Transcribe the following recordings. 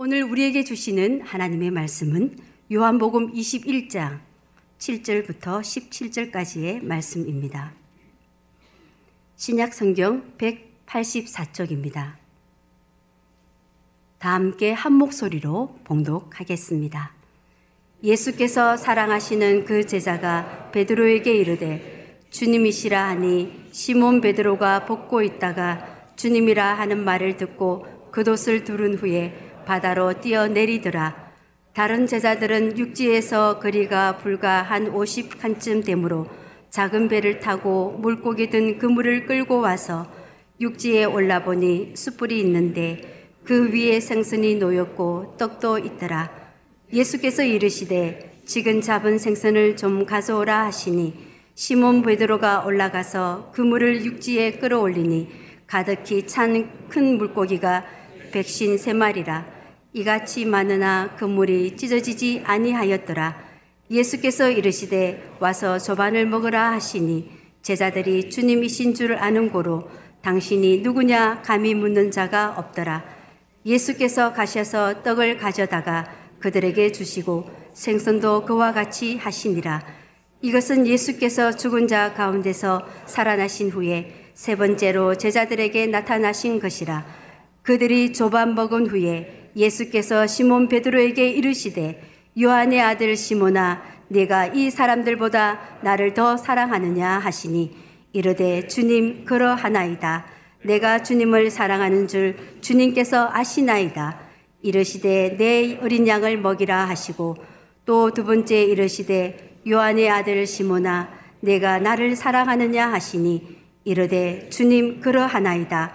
오늘 우리에게 주시는 하나님의 말씀은 요한복음 21장 7절부터 17절까지의 말씀입니다. 신약 성경 184쪽입니다. 다 함께 한 목소리로 봉독하겠습니다. 예수께서 사랑하시는 그 제자가 베드로에게 이르되 주님이시라 하니 시몬 베드로가 벗고 있다가 주님이라 하는 말을 듣고 겉옷을 두른 후에 바다로 뛰어내리더라. 다른 제자들은 육지에서 거리가 불과 한 50칸쯤 되므로 작은 배를 타고 물고기 든 그물을 끌고 와서 육지에 올라보니 숯불이 있는데 그 위에 생선이 놓였고 떡도 있더라. 예수께서 이르시되 지금 잡은 생선을 좀 가져오라 하시니 시몬 베드로가 올라가서 그물을 육지에 끌어올리니 가득히 찬 큰 물고기가 백신 세 마리라. 이같이 많으나 그물이 찢어지지 아니하였더라. 예수께서 이르시되 와서 조반을 먹으라 하시니 제자들이 주님이신 줄 아는 고로 당신이 누구냐 감히 묻는 자가 없더라. 예수께서 가셔서 떡을 가져다가 그들에게 주시고 생선도 그와 같이 하시니라. 이것은 예수께서 죽은 자 가운데서 살아나신 후에 세 번째로 제자들에게 나타나신 것이라. 그들이 조반 먹은 후에 예수께서 시몬 베드로에게 이르시되 요한의 아들 시몬아 내가 이 사람들보다 나를 더 사랑하느냐 하시니 이르되 주님 그러하나이다. 내가 주님을 사랑하는 줄 주님께서 아시나이다. 이르시되 내 어린 양을 먹이라 하시고 또 두 번째 이르시되 요한의 아들 시몬아 내가 나를 사랑하느냐 하시니 이르되 주님 그러하나이다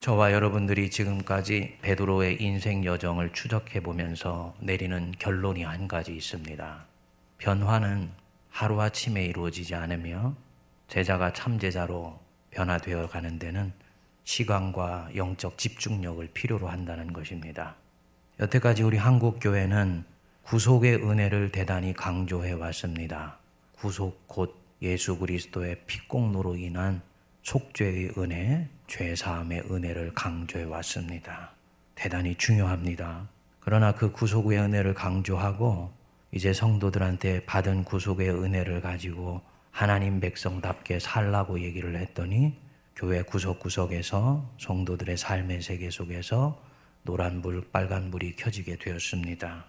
저와 여러분들이 지금까지 베드로의 인생 여정을 추적해 보면서 내리는 결론이 한 가지 있습니다. 변화는 하루아침에 이루어지지 않으며 제자가 참제자로 변화되어 가는 데는 시간과 영적 집중력을 필요로 한다는 것입니다. 여태까지 우리 한국교회는 구속의 은혜를 대단히 강조해 왔습니다. 구속 곧 예수 그리스도의 피공로로 인한 속죄의 은혜, 죄 사함의 은혜를 강조해 왔습니다. 대단히 중요합니다. 그러나 그 구속의 은혜를 강조하고 이제 성도들한테 받은 구속의 은혜를 가지고 하나님 백성답게 살라고 얘기를 했더니 교회 구석구석에서 성도들의 삶의 세계 속에서 노란불, 빨간불이 켜지게 되었습니다.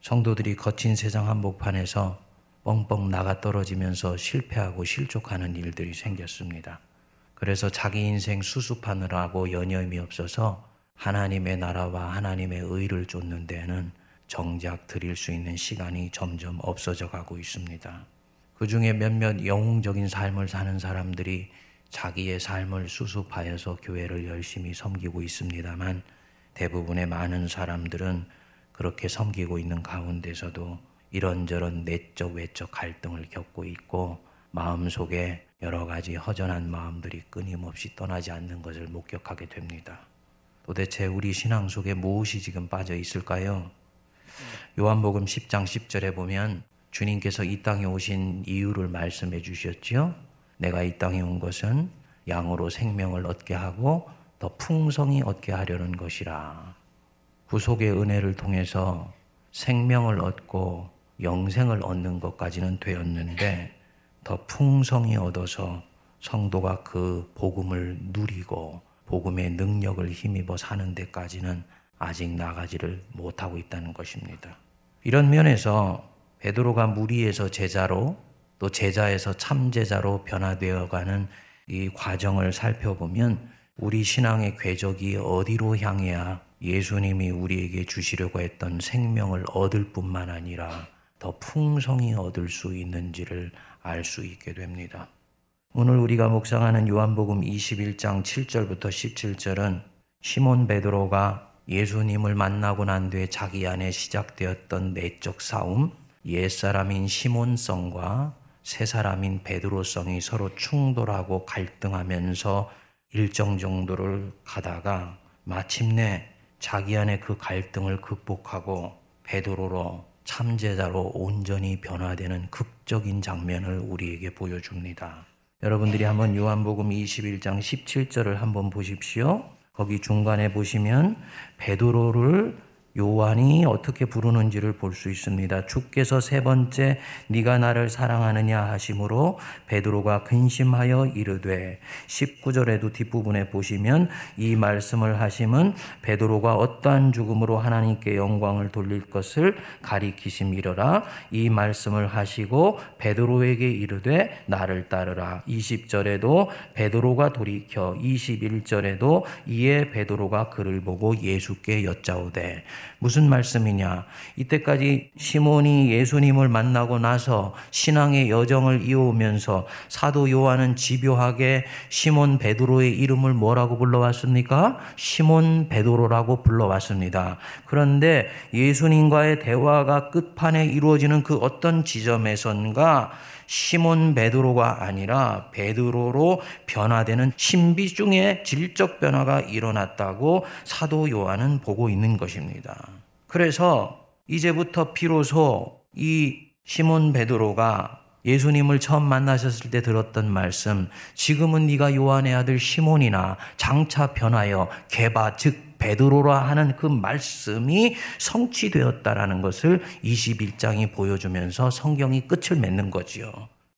성도들이 거친 세상 한복판에서 뻥뻥 나가 떨어지면서 실패하고 실족하는 일들이 생겼습니다. 그래서 자기 인생 수습하느라고 여념이 없어서 하나님의 나라와 하나님의 의를 쫓는 데에는 정작 드릴 수 있는 시간이 점점 없어져 가고 있습니다. 그 중에 몇몇 영웅적인 삶을 사는 사람들이 자기의 삶을 수습하여서 교회를 열심히 섬기고 있습니다만 대부분의 많은 사람들은 그렇게 섬기고 있는 가운데서도 이런저런 내적 외적 갈등을 겪고 있고 마음속에 여러 가지 허전한 마음들이 끊임없이 떠나지 않는 것을 목격하게 됩니다. 도대체 우리 신앙 속에 무엇이 지금 빠져 있을까요? 요한복음 10장 10절에 보면 주님께서 이 땅에 오신 이유를 말씀해 주셨지요. 내가 이 땅에 온 것은 양으로 생명을 얻게 하고 더 풍성히 얻게 하려는 것이라. 구속의 은혜를 통해서 생명을 얻고 영생을 얻는 것까지는 되었는데 더 풍성히 얻어서 성도가 그 복음을 누리고 복음의 능력을 힘입어 사는 데까지는 아직 나가지를 못하고 있다는 것입니다. 이런 면에서 베드로가 무리에서 제자로 또 제자에서 참제자로 변화되어 가는 이 과정을 살펴보면 우리 신앙의 궤적이 어디로 향해야 예수님이 우리에게 주시려고 했던 생명을 얻을 뿐만 아니라 더 풍성히 얻을 수 있는지를 알 수 있게 됩니다. 오늘 우리가 묵상하는 요한복음 21장 7절부터 17절은 시몬 베드로가 예수님을 만나고 난 뒤에 자기 안에 시작되었던 내적 싸움, 옛사람인 시몬성과 새사람인 베드로성이 서로 충돌하고 갈등하면서 일정 정도를 가다가 마침내 자기 안에 그 갈등을 극복하고 베드로로 참제자로 온전히 변화되는 극적인 장면을 우리에게 보여줍니다. 여러분들이 한번 요한복음 21장 17절을 한번 보십시오. 거기 중간에 보시면 베드로를 요한이 어떻게 부르는지를 볼 수 있습니다. 주께서 세 번째 네가 나를 사랑하느냐 하심으로 베드로가 근심하여 이르되 19절에도 뒷부분에 보시면 이 말씀을 하심은 베드로가 어떠한 죽음으로 하나님께 영광을 돌릴 것을 가리키심이러라 이 말씀을 하시고 베드로에게 이르되 나를 따르라 20절에도 베드로가 돌이켜 21절에도 이에 베드로가 그를 보고 예수께 여짜오되 무슨 말씀이냐? 이때까지 시몬이 예수님을 만나고 나서 신앙의 여정을 이어오면서 사도 요한은 집요하게 시몬 베드로의 이름을 뭐라고 불러왔습니까? 시몬 베드로라고 불러왔습니다. 그런데 예수님과의 대화가 끝판에 이루어지는 그 어떤 지점에선가 시몬 베드로가 아니라 베드로로 변화되는 신비중의 질적 변화가 일어났다고 사도 요한은 보고 있는 것입니다. 그래서 이제부터 비로소 이 시몬 베드로가 예수님을 처음 만나셨을 때 들었던 말씀, 지금은 네가 요한의 아들 시몬이나 장차 변하여 개바 즉 베드로라 하는 그 말씀이 성취되었다라는 것을 21장이 보여주면서 성경이 끝을 맺는 거지요.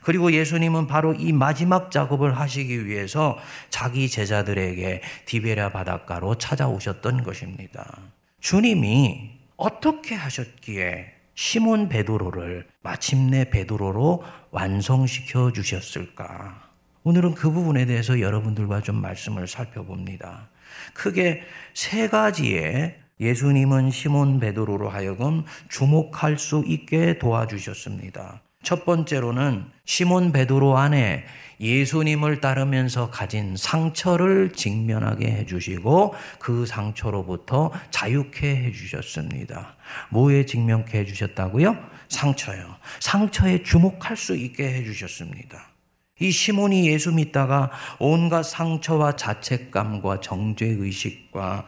그리고 예수님은 바로 이 마지막 작업을 하시기 위해서 자기 제자들에게 디베랴 바닷가로 찾아오셨던 것입니다. 주님이 어떻게 하셨기에 시몬 베드로를 마침내 베드로로 완성시켜 주셨을까? 오늘은 그 부분에 대해서 여러분들과 좀 말씀을 살펴봅니다. 크게 세 가지의 예수님은 시몬 베드로로 하여금 주목할 수 있게 도와주셨습니다. 첫 번째로는 시몬 베드로 안에 예수님을 따르면서 가진 상처를 직면하게 해주시고 그 상처로부터 자유케 해주셨습니다. 뭐에 직면케 해주셨다고요? 상처요. 상처에 주목할 수 있게 해주셨습니다. 이 시몬이 예수 믿다가 온갖 상처와 자책감과 정죄의식과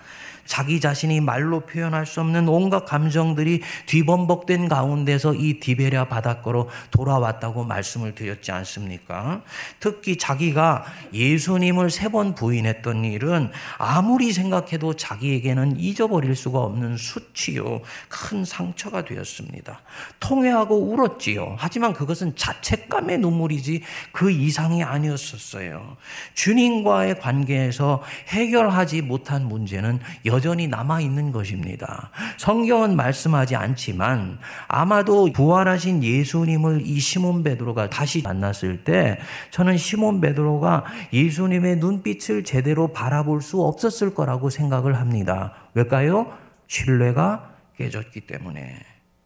자기 자신이 말로 표현할 수 없는 온갖 감정들이 뒤범벅된 가운데서 이 디베랴 바닷가로 돌아왔다고 말씀을 드렸지 않습니까? 특히 자기가 예수님을 세 번 부인했던 일은 아무리 생각해도 자기에게는 잊어버릴 수가 없는 수치요. 큰 상처가 되었습니다. 통회하고 울었지요. 하지만 그것은 자책감의 눈물이지 그 이상이 아니었었어요. 주님과의 관계에서 해결하지 못한 문제는 여 전히 남아 있는 것입니다. 성경은 말씀하지 않지만 아마도 부활하신 예수님을 이 시몬 베드로가 다시 만났을 때 저는 시몬 베드로가 예수님의 눈빛을 제대로 바라볼 수 없었을 거라고 생각을 합니다. 왜일까요? 신뢰가 깨졌기 때문에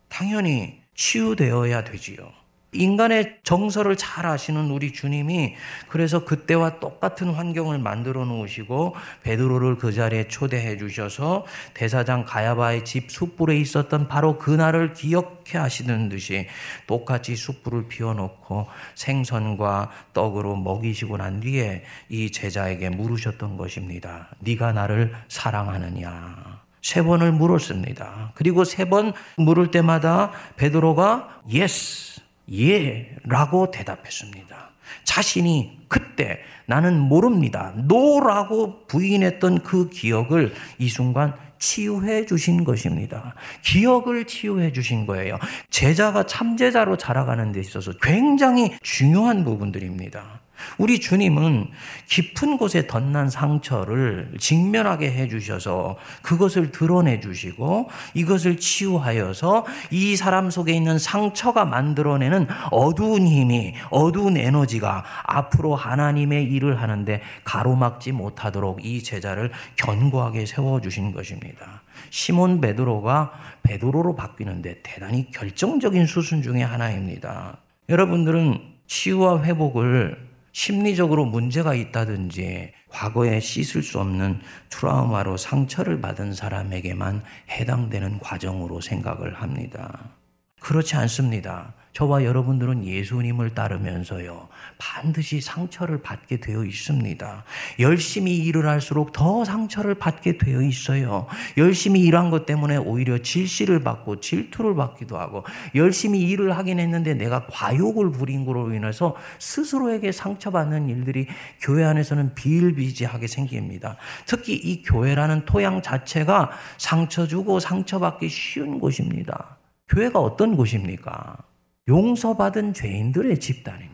당연히 치유되어야 되지요. 인간의 정서를 잘 아시는 우리 주님이 그래서 그때와 똑같은 환경을 만들어 놓으시고 베드로를 그 자리에 초대해 주셔서 대사장 가야바의 집 숯불에 있었던 바로 그날을 기억해 하시는 듯이 똑같이 숯불을 피워놓고 생선과 떡으로 먹이시고 난 뒤에 이 제자에게 물으셨던 것입니다. 네가 나를 사랑하느냐? 세 번을 물었습니다. 그리고 세 번 물을 때마다 베드로가 yes 예, 라고 대답했습니다. 자신이 그때 나는 모릅니다. no라고 부인했던 그 기억을 이 순간 치유해 주신 것입니다. 기억을 치유해 주신 거예요. 제자가 참제자로 자라가는 데 있어서 굉장히 중요한 부분들입니다. 우리 주님은 깊은 곳에 덧난 상처를 직면하게 해주셔서 그것을 드러내 주시고 이것을 치유하여서 이 사람 속에 있는 상처가 만들어내는 어두운 힘이, 어두운 에너지가 앞으로 하나님의 일을 하는데 가로막지 못하도록 이 제자를 견고하게 세워주신 것입니다. 시몬 베드로가 베드로로 바뀌는데 대단히 결정적인 수순 중의 하나입니다. 여러분들은 치유와 회복을 심리적으로 문제가 있다든지 과거에 씻을 수 없는 트라우마로 상처를 받은 사람에게만 해당되는 과정으로 생각을 합니다. 그렇지 않습니다. 저와 여러분들은 예수님을 따르면서요, 반드시 상처를 받게 되어 있습니다. 열심히 일을 할수록 더 상처를 받게 되어 있어요. 열심히 일한 것 때문에 오히려 질시를 받고 질투를 받기도 하고, 열심히 일을 하긴 했는데 내가 과욕을 부린 거로 인해서 스스로에게 상처받는 일들이 교회 안에서는 비일비재하게 생깁니다. 특히 이 교회라는 토양 자체가 상처 주고 상처받기 쉬운 곳입니다. 교회가 어떤 곳입니까? 용서받은 죄인들의 집단입니다.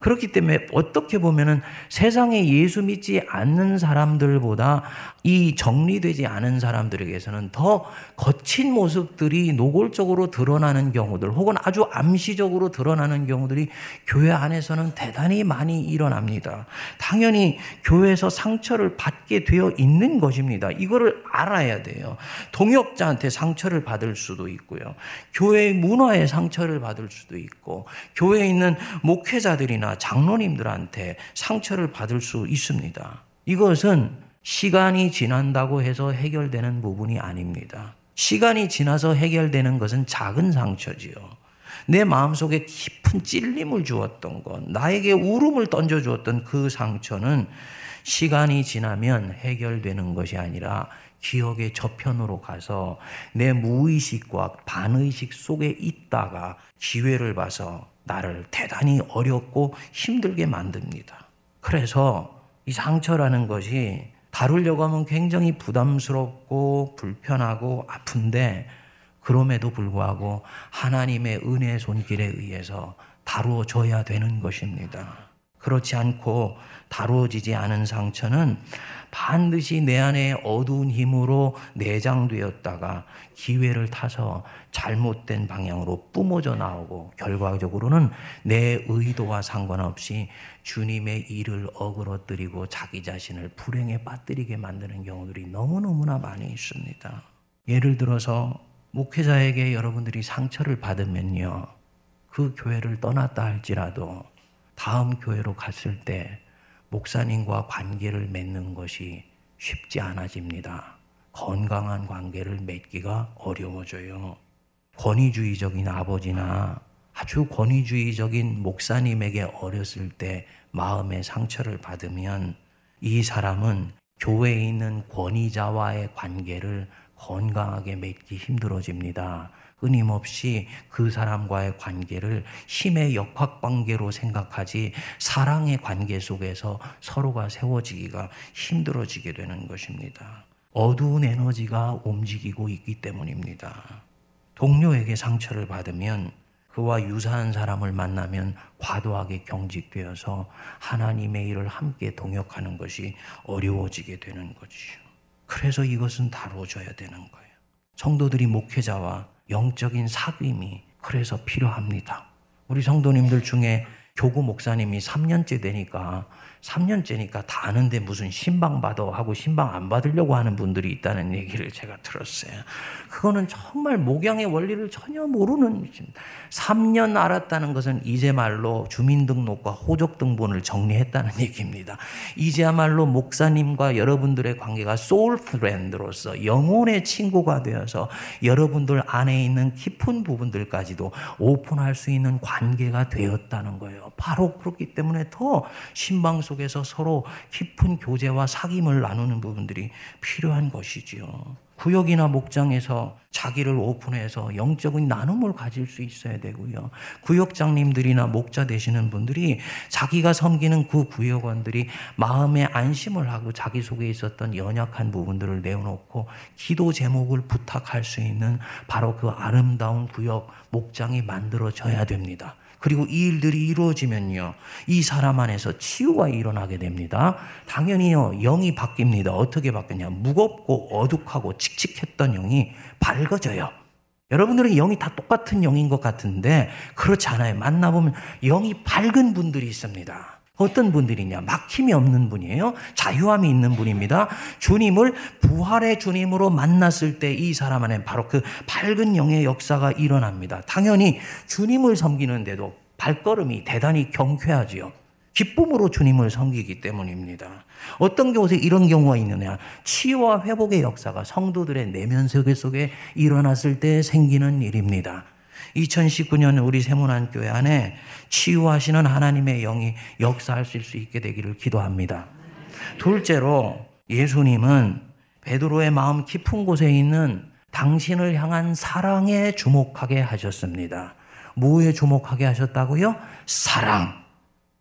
그렇기 때문에 어떻게 보면은 세상에 예수 믿지 않는 사람들보다 이 정리되지 않은 사람들에게서는 더 거친 모습들이 노골적으로 드러나는 경우들 혹은 아주 암시적으로 드러나는 경우들이 교회 안에서는 대단히 많이 일어납니다. 당연히 교회에서 상처를 받게 되어 있는 것입니다. 이거를 알아야 돼요. 동역자한테 상처를 받을 수도 있고요. 교회의 문화에 상처를 받을 수도 있고 교회에 있는 목회자들이나 장로님들한테 상처를 받을 수 있습니다. 이것은 시간이 지난다고 해서 해결되는 부분이 아닙니다. 시간이 지나서 해결되는 것은 작은 상처지요. 내 마음속에 깊은 찔림을 주었던 것, 나에게 울음을 던져 주었던 그 상처는 시간이 지나면 해결되는 것이 아니라 기억의 저편으로 가서 내 무의식과 반의식 속에 있다가 기회를 봐서 나를 대단히 어렵고 힘들게 만듭니다. 그래서 이 상처라는 것이 다루려고 하면 굉장히 부담스럽고 불편하고 아픈데 그럼에도 불구하고 하나님의 은혜 손길에 의해서 다루어져야 되는 것입니다. 그렇지 않고 다루어지지 않은 상처는 반드시 내 안에 어두운 힘으로 내장되었다가 기회를 타서 잘못된 방향으로 뿜어져 나오고 결과적으로는 내 의도와 상관없이 주님의 일을 어그러뜨리고 자기 자신을 불행에 빠뜨리게 만드는 경우들이 너무너무나 많이 있습니다. 예를 들어서 목회자에게 여러분들이 상처를 받으면요. 그 교회를 떠났다 할지라도 다음 교회로 갔을 때 목사님과 관계를 맺는 것이 쉽지 않아집니다. 건강한 관계를 맺기가 어려워져요. 권위주의적인 아버지나 아주 권위주의적인 목사님에게 어렸을 때 마음의 상처를 받으면 이 사람은 교회에 있는 권위자와의 관계를 건강하게 맺기 힘들어집니다. 끊임없이 그 사람과의 관계를 힘의 역학 관계로 생각하지 사랑의 관계 속에서 서로가 세워지기가 힘들어지게 되는 것입니다. 어두운 에너지가 움직이고 있기 때문입니다. 동료에게 상처를 받으면 그와 유사한 사람을 만나면 과도하게 경직되어서 하나님의 일을 함께 동역하는 것이 어려워지게 되는 거지요. 그래서 이것은 다뤄져야 되는 거예요. 성도들이 목회자와 영적인 사귐이 그래서 필요합니다. 우리 성도님들 중에 교구 목사님이 3년째 되니까 3년째니까 다 아는데 무슨 신방 받아 하고 신방 안 받으려고 하는 분들이 있다는 얘기를 제가 들었어요. 그거는 정말 목양의 원리를 전혀 모르는 3년 알았다는 것은 이제 말로 주민등록과 호적등본을 정리했다는 얘기입니다. 이제야말로 목사님과 여러분들의 관계가 소울 프렌드로서 영혼의 친구가 되어서 여러분들 안에 있는 깊은 부분들까지도 오픈할 수 있는 관계가 되었다는 거예요. 바로 그렇기 때문에 더 신방 속에서 서로 깊은 교제와 사귐을 나누는 부분들이 필요한 것이지요. 구역이나 목장에서 자기를 오픈해서 영적인 나눔을 가질 수 있어야 되고요. 구역장님들이나 목자 되시는 분들이 자기가 섬기는 그 구역원들이 마음에 안심을 하고 자기 속에 있었던 연약한 부분들을 내어놓고 기도 제목을 부탁할 수 있는 바로 그 아름다운 구역 목장이 만들어져야 됩니다. 그리고 이 일들이 이루어지면요. 이 사람 안에서 치유가 일어나게 됩니다. 당연히요. 영이 바뀝니다. 어떻게 바뀌냐. 무겁고 어둑하고 칙칙했던 영이 밝아져요. 여러분들은 영이 다 똑같은 영인 것 같은데 그렇지 않아요. 만나보면 영이 밝은 분들이 있습니다. 어떤 분들이냐? 막힘이 없는 분이에요. 자유함이 있는 분입니다. 주님을 부활의 주님으로 만났을 때 이 사람 안에 바로 그 밝은 영의 역사가 일어납니다. 당연히 주님을 섬기는데도 발걸음이 대단히 경쾌하지요. 기쁨으로 주님을 섬기기 때문입니다. 어떤 경우에 이런 경우가 있느냐? 치유와 회복의 역사가 성도들의 내면 세계 속에 일어났을 때 생기는 일입니다. 2019년 우리 세문안 교회 안에 치유하시는 하나님의 영이 역사할 수 있게 되기를 기도합니다. 둘째로 예수님은 베드로의 마음 깊은 곳에 있는 당신을 향한 사랑에 주목하게 하셨습니다. 뭐에 주목하게 하셨다고요? 사랑.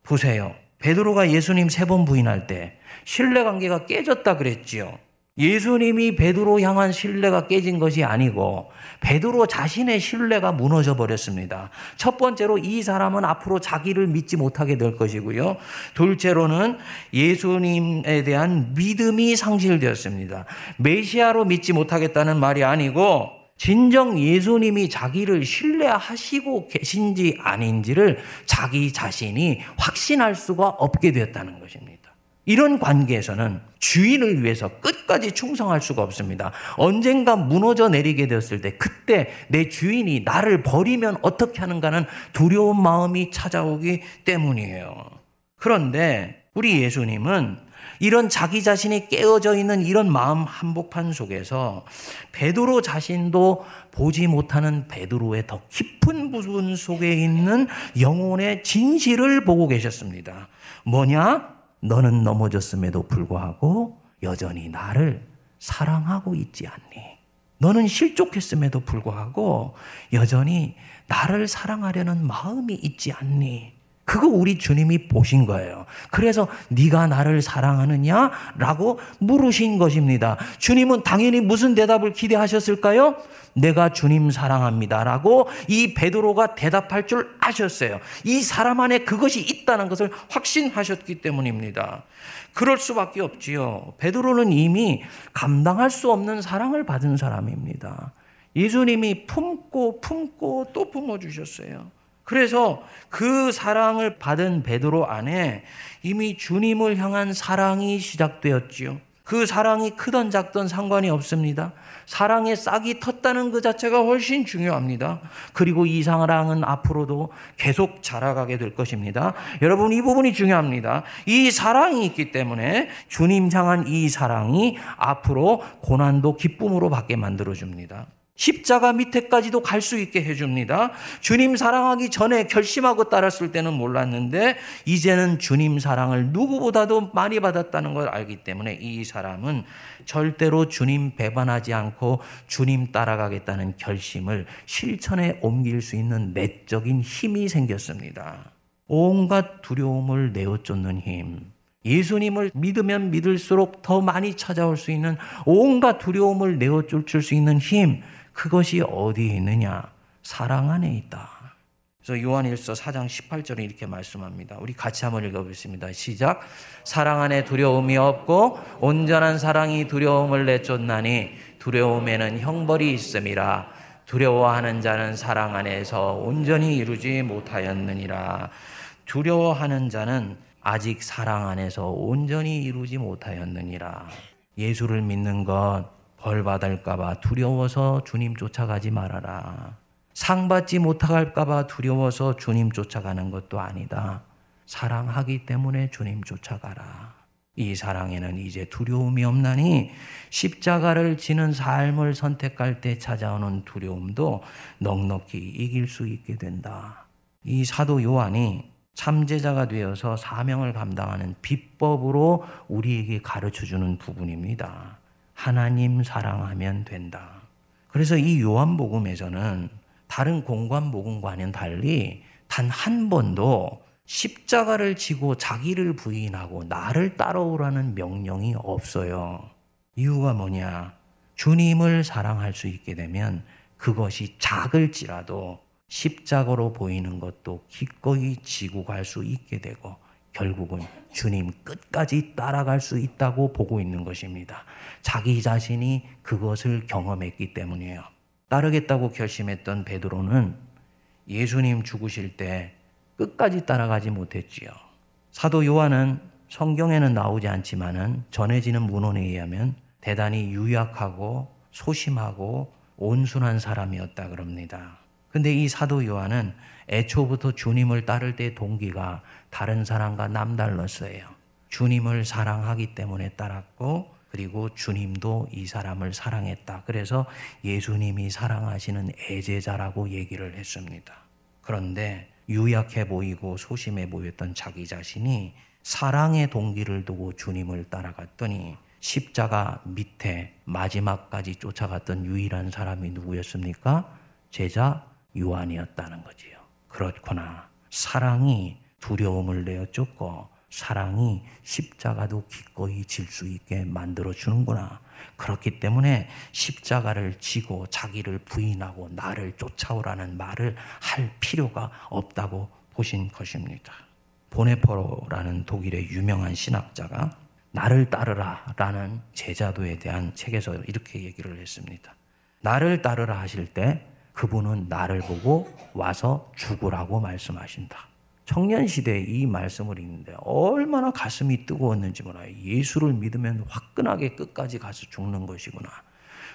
보세요. 베드로가 예수님 세 번 부인할 때 신뢰 관계가 깨졌다 그랬지요. 예수님이 베드로 향한 신뢰가 깨진 것이 아니고 베드로 자신의 신뢰가 무너져 버렸습니다. 첫 번째로 이 사람은 앞으로 자기를 믿지 못하게 될 것이고요. 둘째로는 예수님에 대한 믿음이 상실되었습니다. 메시아로 믿지 못하겠다는 말이 아니고 진정 예수님이 자기를 신뢰하시고 계신지 아닌지를 자기 자신이 확신할 수가 없게 되었다는 것입니다. 이런 관계에서는 주인을 위해서 끝까지 충성할 수가 없습니다. 언젠가 무너져 내리게 되었을 때 그때 내 주인이 나를 버리면 어떻게 하는가는 두려운 마음이 찾아오기 때문이에요. 그런데 우리 예수님은 이런 자기 자신이 깨어져 있는 이런 마음 한복판 속에서 베드로 자신도 보지 못하는 베드로의 더 깊은 부분 속에 있는 영혼의 진실을 보고 계셨습니다. 뭐냐? 너는 넘어졌음에도 불구하고 여전히 나를 사랑하고 있지 않니? 너는 실족했음에도 불구하고 여전히 나를 사랑하려는 마음이 있지 않니? 그거 우리 주님이 보신 거예요. 그래서 네가 나를 사랑하느냐라고 물으신 것입니다. 주님은 당연히 무슨 대답을 기대하셨을까요? 내가 주님 사랑합니다라고 이 베드로가 대답할 줄 아셨어요. 이 사람 안에 그것이 있다는 것을 확신하셨기 때문입니다. 그럴 수밖에 없지요. 베드로는 이미 감당할 수 없는 사랑을 받은 사람입니다. 예수님이 품고 품고 또 품어 주셨어요. 그래서 그 사랑을 받은 베드로 안에 이미 주님을 향한 사랑이 시작되었지요. 그 사랑이 크던 작던 상관이 없습니다. 사랑의 싹이 텄다는 그 자체가 훨씬 중요합니다. 그리고 이 사랑은 앞으로도 계속 자라가게 될 것입니다. 여러분, 이 부분이 중요합니다. 이 사랑이 있기 때문에 주님 향한 이 사랑이 앞으로 고난도 기쁨으로 받게 만들어 줍니다. 십자가 밑에까지도 갈 수 있게 해줍니다. 주님 사랑하기 전에 결심하고 따랐을 때는 몰랐는데 이제는 주님 사랑을 누구보다도 많이 받았다는 걸 알기 때문에 이 사람은 절대로 주님 배반하지 않고 주님 따라가겠다는 결심을 실천에 옮길 수 있는 내적인 힘이 생겼습니다. 온갖 두려움을 내어쫓는 힘. 예수님을 믿으면 믿을수록 더 많이 찾아올 수 있는 온갖 두려움을 내어쫓을 수 있는 힘. 그것이 어디에 있느냐? 사랑 안에 있다. 그래서 요한일서 4장 18절에 이렇게 말씀합니다. 우리 같이 한번 읽어보겠습니다. 시작. 사랑 안에 두려움이 없고 온전한 사랑이 두려움을 내쫓나니 두려움에는 형벌이 있음이라. 두려워하는 자는 사랑 안에서 온전히 이루지 못하였느니라. 두려워하는 자는 아직 사랑 안에서 온전히 이루지 못하였느니라. 예수를 믿는 것 벌 받을까봐 두려워서 주님 쫓아가지 말아라. 상 받지 못할까봐 두려워서 주님 쫓아가는 것도 아니다. 사랑하기 때문에 주님 쫓아가라. 이 사랑에는 이제 두려움이 없나니 십자가를 지는 삶을 선택할 때 찾아오는 두려움도 넉넉히 이길 수 있게 된다. 이 사도 요한이 참제자가 되어서 사명을 감당하는 비법으로 우리에게 가르쳐 주는 부분입니다. 하나님 사랑하면 된다. 그래서 이 요한복음에서는 다른 공관복음과는 달리 단 한 번도 십자가를 지고 자기를 부인하고 나를 따라오라는 명령이 없어요. 이유가 뭐냐? 주님을 사랑할 수 있게 되면 그것이 작을지라도 십자가로 보이는 것도 기꺼이 지고 갈 수 있게 되고 결국은 주님 끝까지 따라갈 수 있다고 보고 있는 것입니다. 자기 자신이 그것을 경험했기 때문이에요. 따르겠다고 결심했던 베드로는 예수님 죽으실 때 끝까지 따라가지 못했지요. 사도 요한은 성경에는 나오지 않지만은 전해지는 문헌에 의하면 대단히 유약하고 소심하고 온순한 사람이었다 그럽니다. 근데 이 사도 요한은 애초부터 주님을 따를 때 동기가 다른 사람과 남달랐어요. 주님을 사랑하기 때문에 따랐고 그리고 주님도 이 사람을 사랑했다. 그래서 예수님이 사랑하시는 애제자라고 얘기를 했습니다. 그런데 유약해 보이고 소심해 보였던 자기 자신이 사랑의 동기를 두고 주님을 따라갔더니 십자가 밑에 마지막까지 쫓아갔던 유일한 사람이 누구였습니까? 제자 요한이었다는 거지요. 그렇구나. 사랑이 두려움을 내어 쫓고 사랑이 십자가도 기꺼이 질 수 있게 만들어 주는구나. 그렇기 때문에 십자가를 지고 자기를 부인하고 나를 쫓아오라는 말을 할 필요가 없다고 보신 것입니다. 보네포로라는 독일의 유명한 신학자가 나를 따르라 라는 제자도에 대한 책에서 이렇게 얘기를 했습니다. 나를 따르라 하실 때 그분은 나를 보고 와서 죽으라고 말씀하신다. 청년 시대에 이 말씀을 읽는데 얼마나 가슴이 뜨거웠는지 몰라요. 예수를 믿으면 화끈하게 끝까지 가서 죽는 것이구나.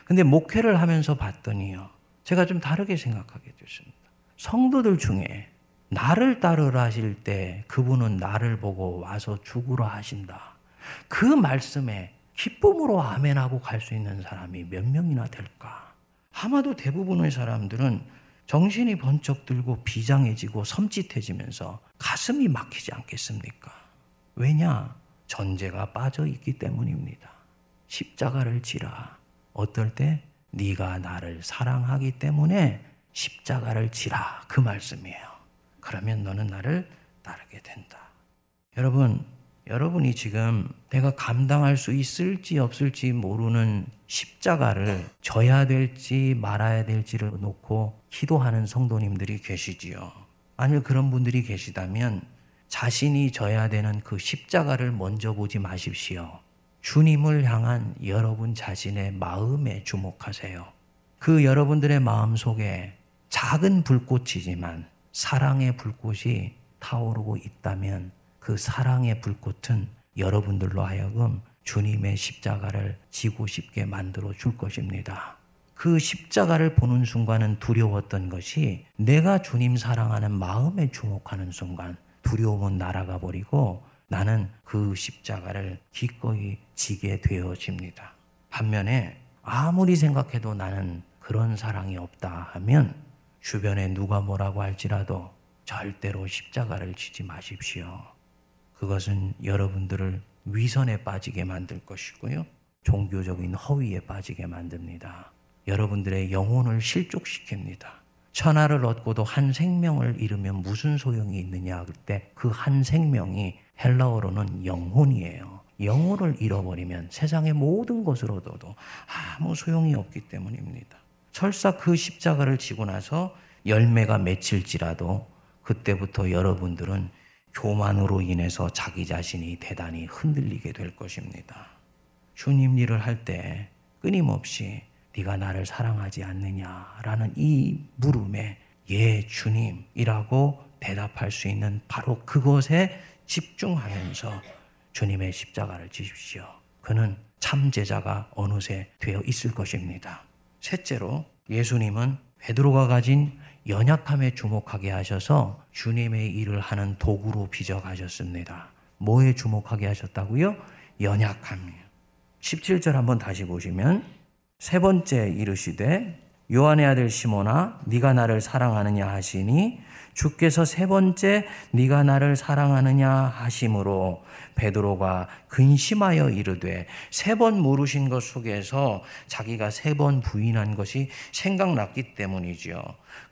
근데 목회를 하면서 봤더니요. 제가 좀 다르게 생각하게 됐습니다. 성도들 중에 나를 따르라 하실 때 그분은 나를 보고 와서 죽으라 하신다. 그 말씀에 기쁨으로 아멘하고 갈 수 있는 사람이 몇 명이나 될까? 아마도 대부분의 사람들은 정신이 번쩍 들고 비장해지고 섬찟해지면서 가슴이 막히지 않겠습니까? 왜냐? 전제가 빠져 있기 때문입니다. 십자가를 지라. 어떨 때 네가 나를 사랑하기 때문에 십자가를 지라 그 말씀이에요. 그러면 너는 나를 따르게 된다. 여러분, 여러분이 지금 내가 감당할 수 있을지 없을지 모르는 십자가를 져야 될지 말아야 될지를 놓고 기도하는 성도님들이 계시지요. 만일 그런 분들이 계시다면 자신이 져야 되는 그 십자가를 먼저 보지 마십시오. 주님을 향한 여러분 자신의 마음에 주목하세요. 그 여러분들의 마음 속에 작은 불꽃이지만 사랑의 불꽃이 타오르고 있다면 그 사랑의 불꽃은 여러분들로 하여금 주님의 십자가를 지고 싶게 만들어 줄 것입니다. 그 십자가를 보는 순간은 두려웠던 것이 내가 주님 사랑하는 마음에 주목하는 순간 두려움은 날아가 버리고 나는 그 십자가를 기꺼이 지게 되어집니다. 반면에 아무리 생각해도 나는 그런 사랑이 없다 하면 주변에 누가 뭐라고 할지라도 절대로 십자가를 지지 마십시오. 그것은 여러분들을 위선에 빠지게 만들 것이고요. 종교적인 허위에 빠지게 만듭니다. 여러분들의 영혼을 실족시킵니다. 천하를 얻고도 한 생명을 잃으면 무슨 소용이 있느냐 그때 그 한 생명이 헬라어로는 영혼이에요. 영혼을 잃어버리면 세상의 모든 얻어도 아무 소용이 없기 때문입니다. 설사 그 십자가를 지고 나서 열매가 맺힐지라도 그때부터 여러분들은 교만으로 인해서 자기 자신이 대단히 흔들리게 될 것입니다. 주님 일을 할 때 끊임없이 네가 나를 사랑하지 않느냐라는 이 물음에 예 주님이라고 대답할 수 있는 바로 그것에 집중하면서 주님의 십자가를 지십시오. 그는 참 제자가 어느새 되어 있을 것입니다. 셋째로 예수님은 베드로가 가진 연약함에 주목하게 하셔서 주님의 일을 하는 도구로 빚어 가셨습니다. 뭐에 주목하게 하셨다고요? 연약함이에요. 17절 한번 다시 보시면 세 번째 이르시되 요한의 아들 시모나 네가 나를 사랑하느냐 하시니 주께서 세 번째 네가 나를 사랑하느냐 하심으로 베드로가 근심하여 이르되 세 번 물으신 것 속에서 자기가 세 번 부인한 것이 생각났기 때문이지요.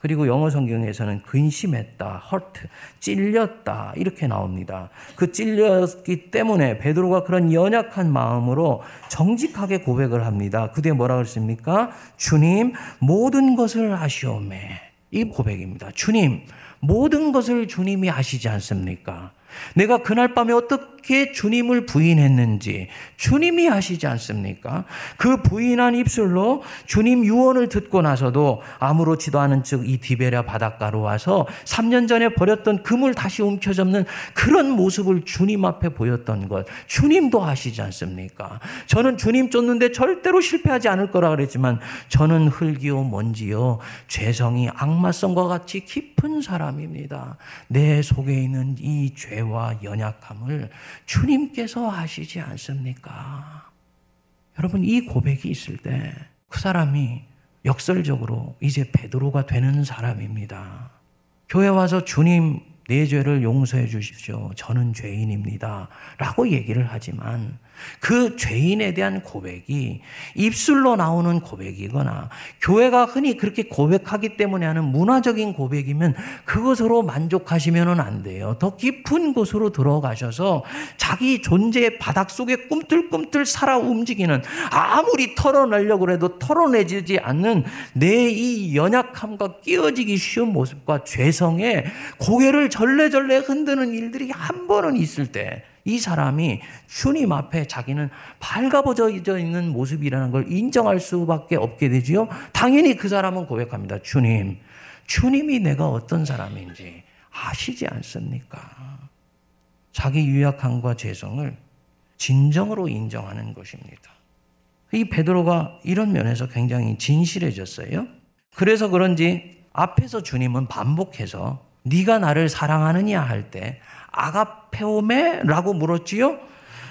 그리고 영어 성경에서는 근심했다, hurt, 찔렸다 이렇게 나옵니다. 그 찔렸기 때문에 베드로가 그런 연약한 마음으로 정직하게 고백을 합니다. 그때 뭐라 그랬습니까? 주님 모든 것을 아시오매. 이 고백입니다. 주님 모든 것을 주님이 아시지 않습니까? 내가 그날 밤에 어떻게 주님을 부인했는지 주님이 하시지 않습니까? 그 부인한 입술로 주님 유언을 듣고 나서도 아무렇지도 않은 즉 이 디베랴 바닷가로 와서 3년 전에 버렸던 금을 다시 움켜잡는 그런 모습을 주님 앞에 보였던 것 주님도 하시지 않습니까? 저는 주님 쫓는데 절대로 실패하지 않을 거라 그랬지만 저는 흙이요 먼지요 죄성이 악마성과 같이 깊은 사람입니다. 내 속에 있는 이 죄와 연약함을 주님께서 하시지 않습니까? 여러분 이 고백이 있을 때 그 사람이 역설적으로 이제 베드로가 되는 사람입니다. 교회 와서 주님 내 죄를 용서해 주십시오. 저는 죄인입니다. 라고 얘기를 하지만 그 죄인에 대한 고백이 입술로 나오는 고백이거나 교회가 흔히 그렇게 고백하기 때문에 하는 문화적인 고백이면 그것으로 만족하시면 안 돼요. 더 깊은 곳으로 들어가셔서 자기 존재의 바닥 속에 꿈틀꿈틀 살아 움직이는 아무리 털어내려고 해도 털어내지 않는 내 이 연약함과 끼어지기 쉬운 모습과 죄성에 고개를 절레절레 흔드는 일들이 한 번은 있을 때이 사람이 주님 앞에 자기는 밝아버져 있는 모습이라는 걸 인정할 수밖에 없게 되지요. 당연히 그 사람은 고백합니다. 주님, 주님이 내가 어떤 사람인지 아시지 않습니까? 자기 유약함과 죄성을 진정으로 인정하는 것입니다. 이 베드로가 이런 면에서 굉장히 진실해졌어요. 그래서 그런지 앞에서 주님은 반복해서 네가 나를 사랑하느냐 할 때 아가 페오메라고 물었지요?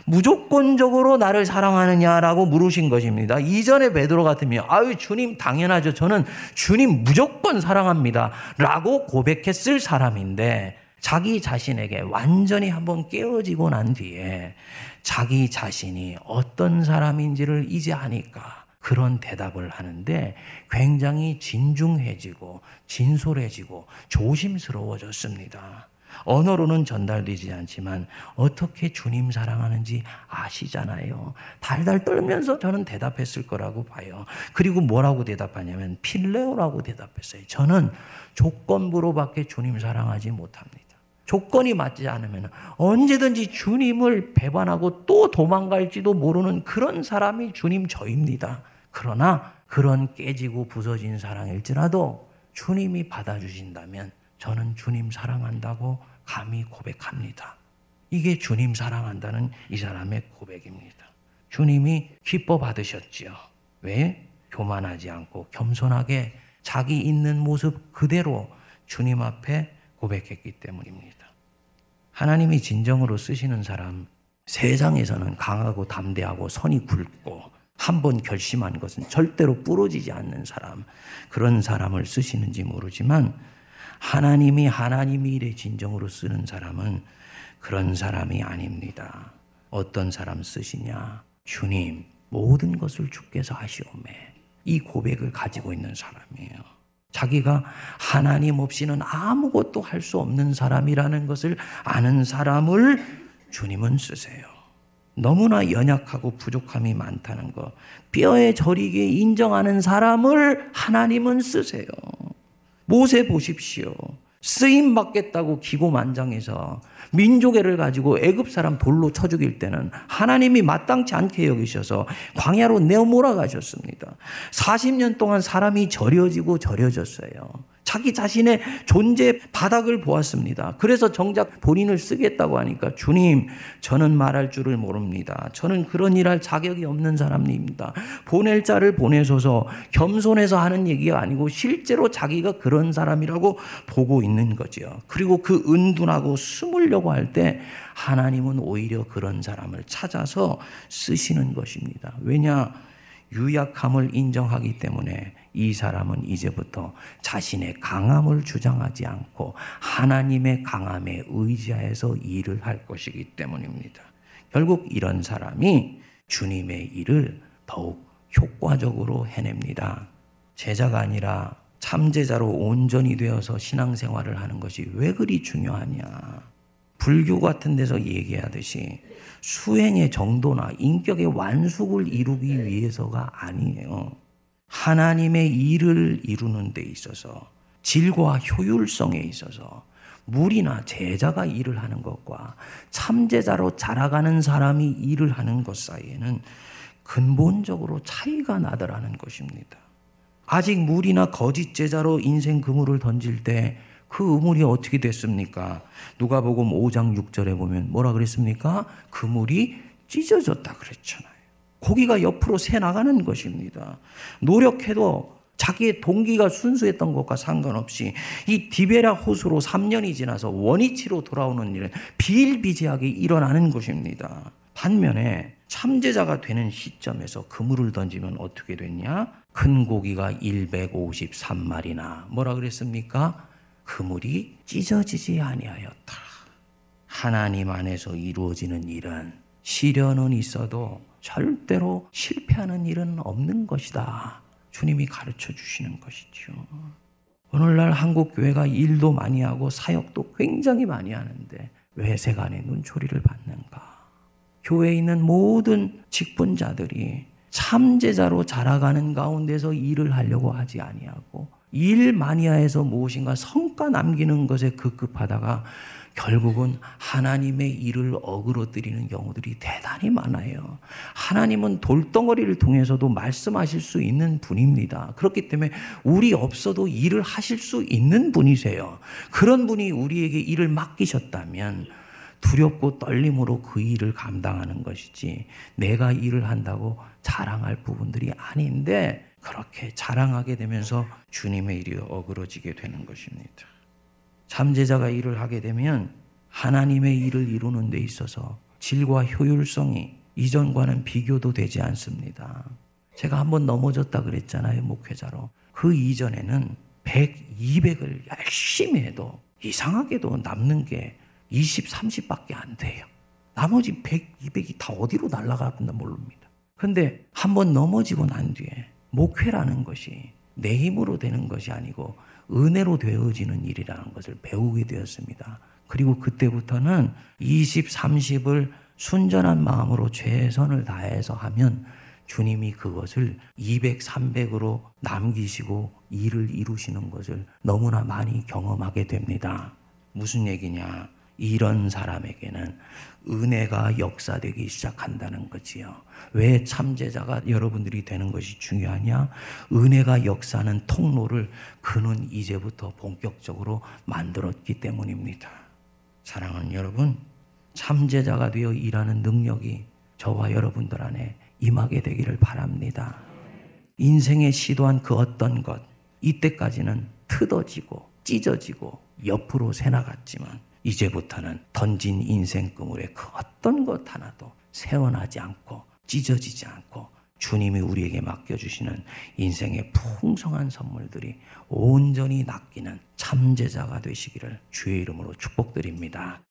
무조건적으로 나를 사랑하느냐라고 물으신 것입니다. 이전에 베드로 같으면 아유 주님 당연하죠. 저는 주님 무조건 사랑합니다. 라고 고백했을 사람인데 자기 자신에게 완전히 한번 깨어지고 난 뒤에 자기 자신이 어떤 사람인지를 이제 아니까 그런 대답을 하는데 굉장히 진중해지고 진솔해지고 조심스러워졌습니다. 언어로는 전달되지 않지만 어떻게 주님 사랑하는지 아시잖아요. 달달 떨면서 저는 대답했을 거라고 봐요. 그리고 뭐라고 대답하냐면 필레오라고 대답했어요. 저는 조건부로밖에 주님 사랑하지 못합니다. 조건이 맞지 않으면 언제든지 주님을 배반하고 또 도망갈지도 모르는 그런 사람이 주님 저입니다. 그러나 그런 깨지고 부서진 사랑일지라도 주님이 받아주신다면 저는 주님 사랑한다고 감히 고백합니다. 이게 주님 사랑한다는 이 사람의 고백입니다. 주님이 기뻐 받으셨지요. 왜? 교만하지 않고 겸손하게 자기 있는 모습 그대로 주님 앞에 고백했기 때문입니다. 하나님이 진정으로 쓰시는 사람, 세상에서는 강하고 담대하고 선이 굵고 한 번 결심한 것은 절대로 부러지지 않는 사람, 그런 사람을 쓰시는지 모르지만 하나님이 하나님의 일에 진정으로 쓰는 사람은 그런 사람이 아닙니다. 어떤 사람 쓰시냐? 주님, 모든 것을 주께서 하시오매. 이 고백을 가지고 있는 사람이에요. 자기가 하나님 없이는 아무것도 할 수 없는 사람이라는 것을 아는 사람을 주님은 쓰세요. 너무나 연약하고 부족함이 많다는 것, 뼈에 저리게 인정하는 사람을 하나님은 쓰세요. 모세 보십시오. 쓰임 받겠다고 기고만장해서 민족애를 가지고 애굽 사람 돌로 쳐 죽일 때는 하나님이 마땅치 않게 여기셔서 광야로 내어 몰아 가셨습니다. 40년 동안 사람이 절여지고 절여졌어요. 자기 자신의 존재 바닥을 보았습니다. 그래서 정작 본인을 쓰겠다고 하니까 주님, 저는 말할 줄을 모릅니다. 저는 그런 일 할 자격이 없는 사람입니다. 보낼 자를 보내소서 겸손해서 하는 얘기가 아니고 실제로 자기가 그런 사람이라고 보고 있는 거죠. 그리고 그 은둔하고 숨으려고 할 때 하나님은 오히려 그런 사람을 찾아서 쓰시는 것입니다. 왜냐? 유약함을 인정하기 때문에 이 사람은 이제부터 자신의 강함을 주장하지 않고 하나님의 강함에 의지하여서 일을 할 것이기 때문입니다. 결국 이런 사람이 주님의 일을 더욱 효과적으로 해냅니다. 제자가 아니라 참제자로 온전히 되어서 신앙생활을 하는 것이 왜 그리 중요하냐. 불교 같은 데서 얘기하듯이 수행의 정도나 인격의 완숙을 이루기 위해서가 아니에요. 하나님의 일을 이루는 데 있어서 질과 효율성에 있어서 무리나 제자가 일을 하는 것과 참제자로 자라가는 사람이 일을 하는 것 사이에는 근본적으로 차이가 나더라는 것입니다. 아직 무리나 거짓 제자로 인생 그물을 던질 때 그 우물이 어떻게 됐습니까? 누가복음 5장 6절에 보면 뭐라 그랬습니까? 그물이 찢어졌다 그랬잖아요. 고기가 옆으로 새 나가는 것입니다. 노력해도 자기의 동기가 순수했던 것과 상관없이 이 디베라 호수로 3년이 지나서 원위치로 돌아오는 일은 비일비재하게 일어나는 것입니다. 반면에 참제자가 되는 시점에서 그물을 던지면 어떻게 됐냐? 큰 고기가 153마리나 뭐라 그랬습니까? 그물이 찢어지지 아니하였다. 하나님 안에서 이루어지는 일은 시련은 있어도 절대로 실패하는 일은 없는 것이다. 주님이 가르쳐 주시는 것이죠. 오늘날 한국 교회가 일도 많이 하고 사역도 굉장히 많이 하는데 왜 세간의 눈초리를 받는가? 교회에 있는 모든 직분자들이 참제자로 자라가는 가운데서 일을 하려고 하지 아니하고 일 마니아에서 무엇인가 성과 남기는 것에 급급하다가 결국은 하나님의 일을 어그러뜨리는 경우들이 대단히 많아요. 하나님은 돌덩어리를 통해서도 말씀하실 수 있는 분입니다. 그렇기 때문에 우리 없어도 일을 하실 수 있는 분이세요. 그런 분이 우리에게 일을 맡기셨다면 두렵고 떨림으로 그 일을 감당하는 것이지 내가 일을 한다고 자랑할 부분들이 아닌데 그렇게 자랑하게 되면서 주님의 일이 어그러지게 되는 것입니다. 잠제자가 일을 하게 되면 하나님의 일을 이루는 데 있어서 질과 효율성이 이전과는 비교도 되지 않습니다. 제가 한번 넘어졌다 그랬잖아요, 목회자로. 그 이전에는 100, 200을 열심히 해도 이상하게도 남는 게 20, 30밖에 안 돼요. 나머지 100, 200이 다 어디로 날아가는지 모릅니다. 근데 한번 넘어지고 난 뒤에 목회라는 것이 내 힘으로 되는 것이 아니고 은혜로 되어지는 일이라는 것을 배우게 되었습니다. 그리고 그때부터는 20, 30을 순전한 마음으로 최선을 다해서 하면 주님이 그것을 200, 300으로 남기시고 일을 이루시는 것을 너무나 많이 경험하게 됩니다. 무슨 얘기냐? 이런 사람에게는 은혜가 역사되기 시작한다는 거지요. 왜 참제자가 여러분들이 되는 것이 중요하냐? 은혜가 역사하는 통로를 그는 이제부터 본격적으로 만들었기 때문입니다. 사랑하는 여러분, 참제자가 되어 일하는 능력이 저와 여러분들 안에 임하게 되기를 바랍니다. 인생에 시도한 그 어떤 것, 이때까지는 트어지고 찢어지고 옆으로 새나갔지만 이제부터는 던진 인생 그물에 그 어떤 것 하나도 세워나지 않고 찢어지지 않고 주님이 우리에게 맡겨주시는 인생의 풍성한 선물들이 온전히 낚이는 참제자가 되시기를 주의 이름으로 축복드립니다.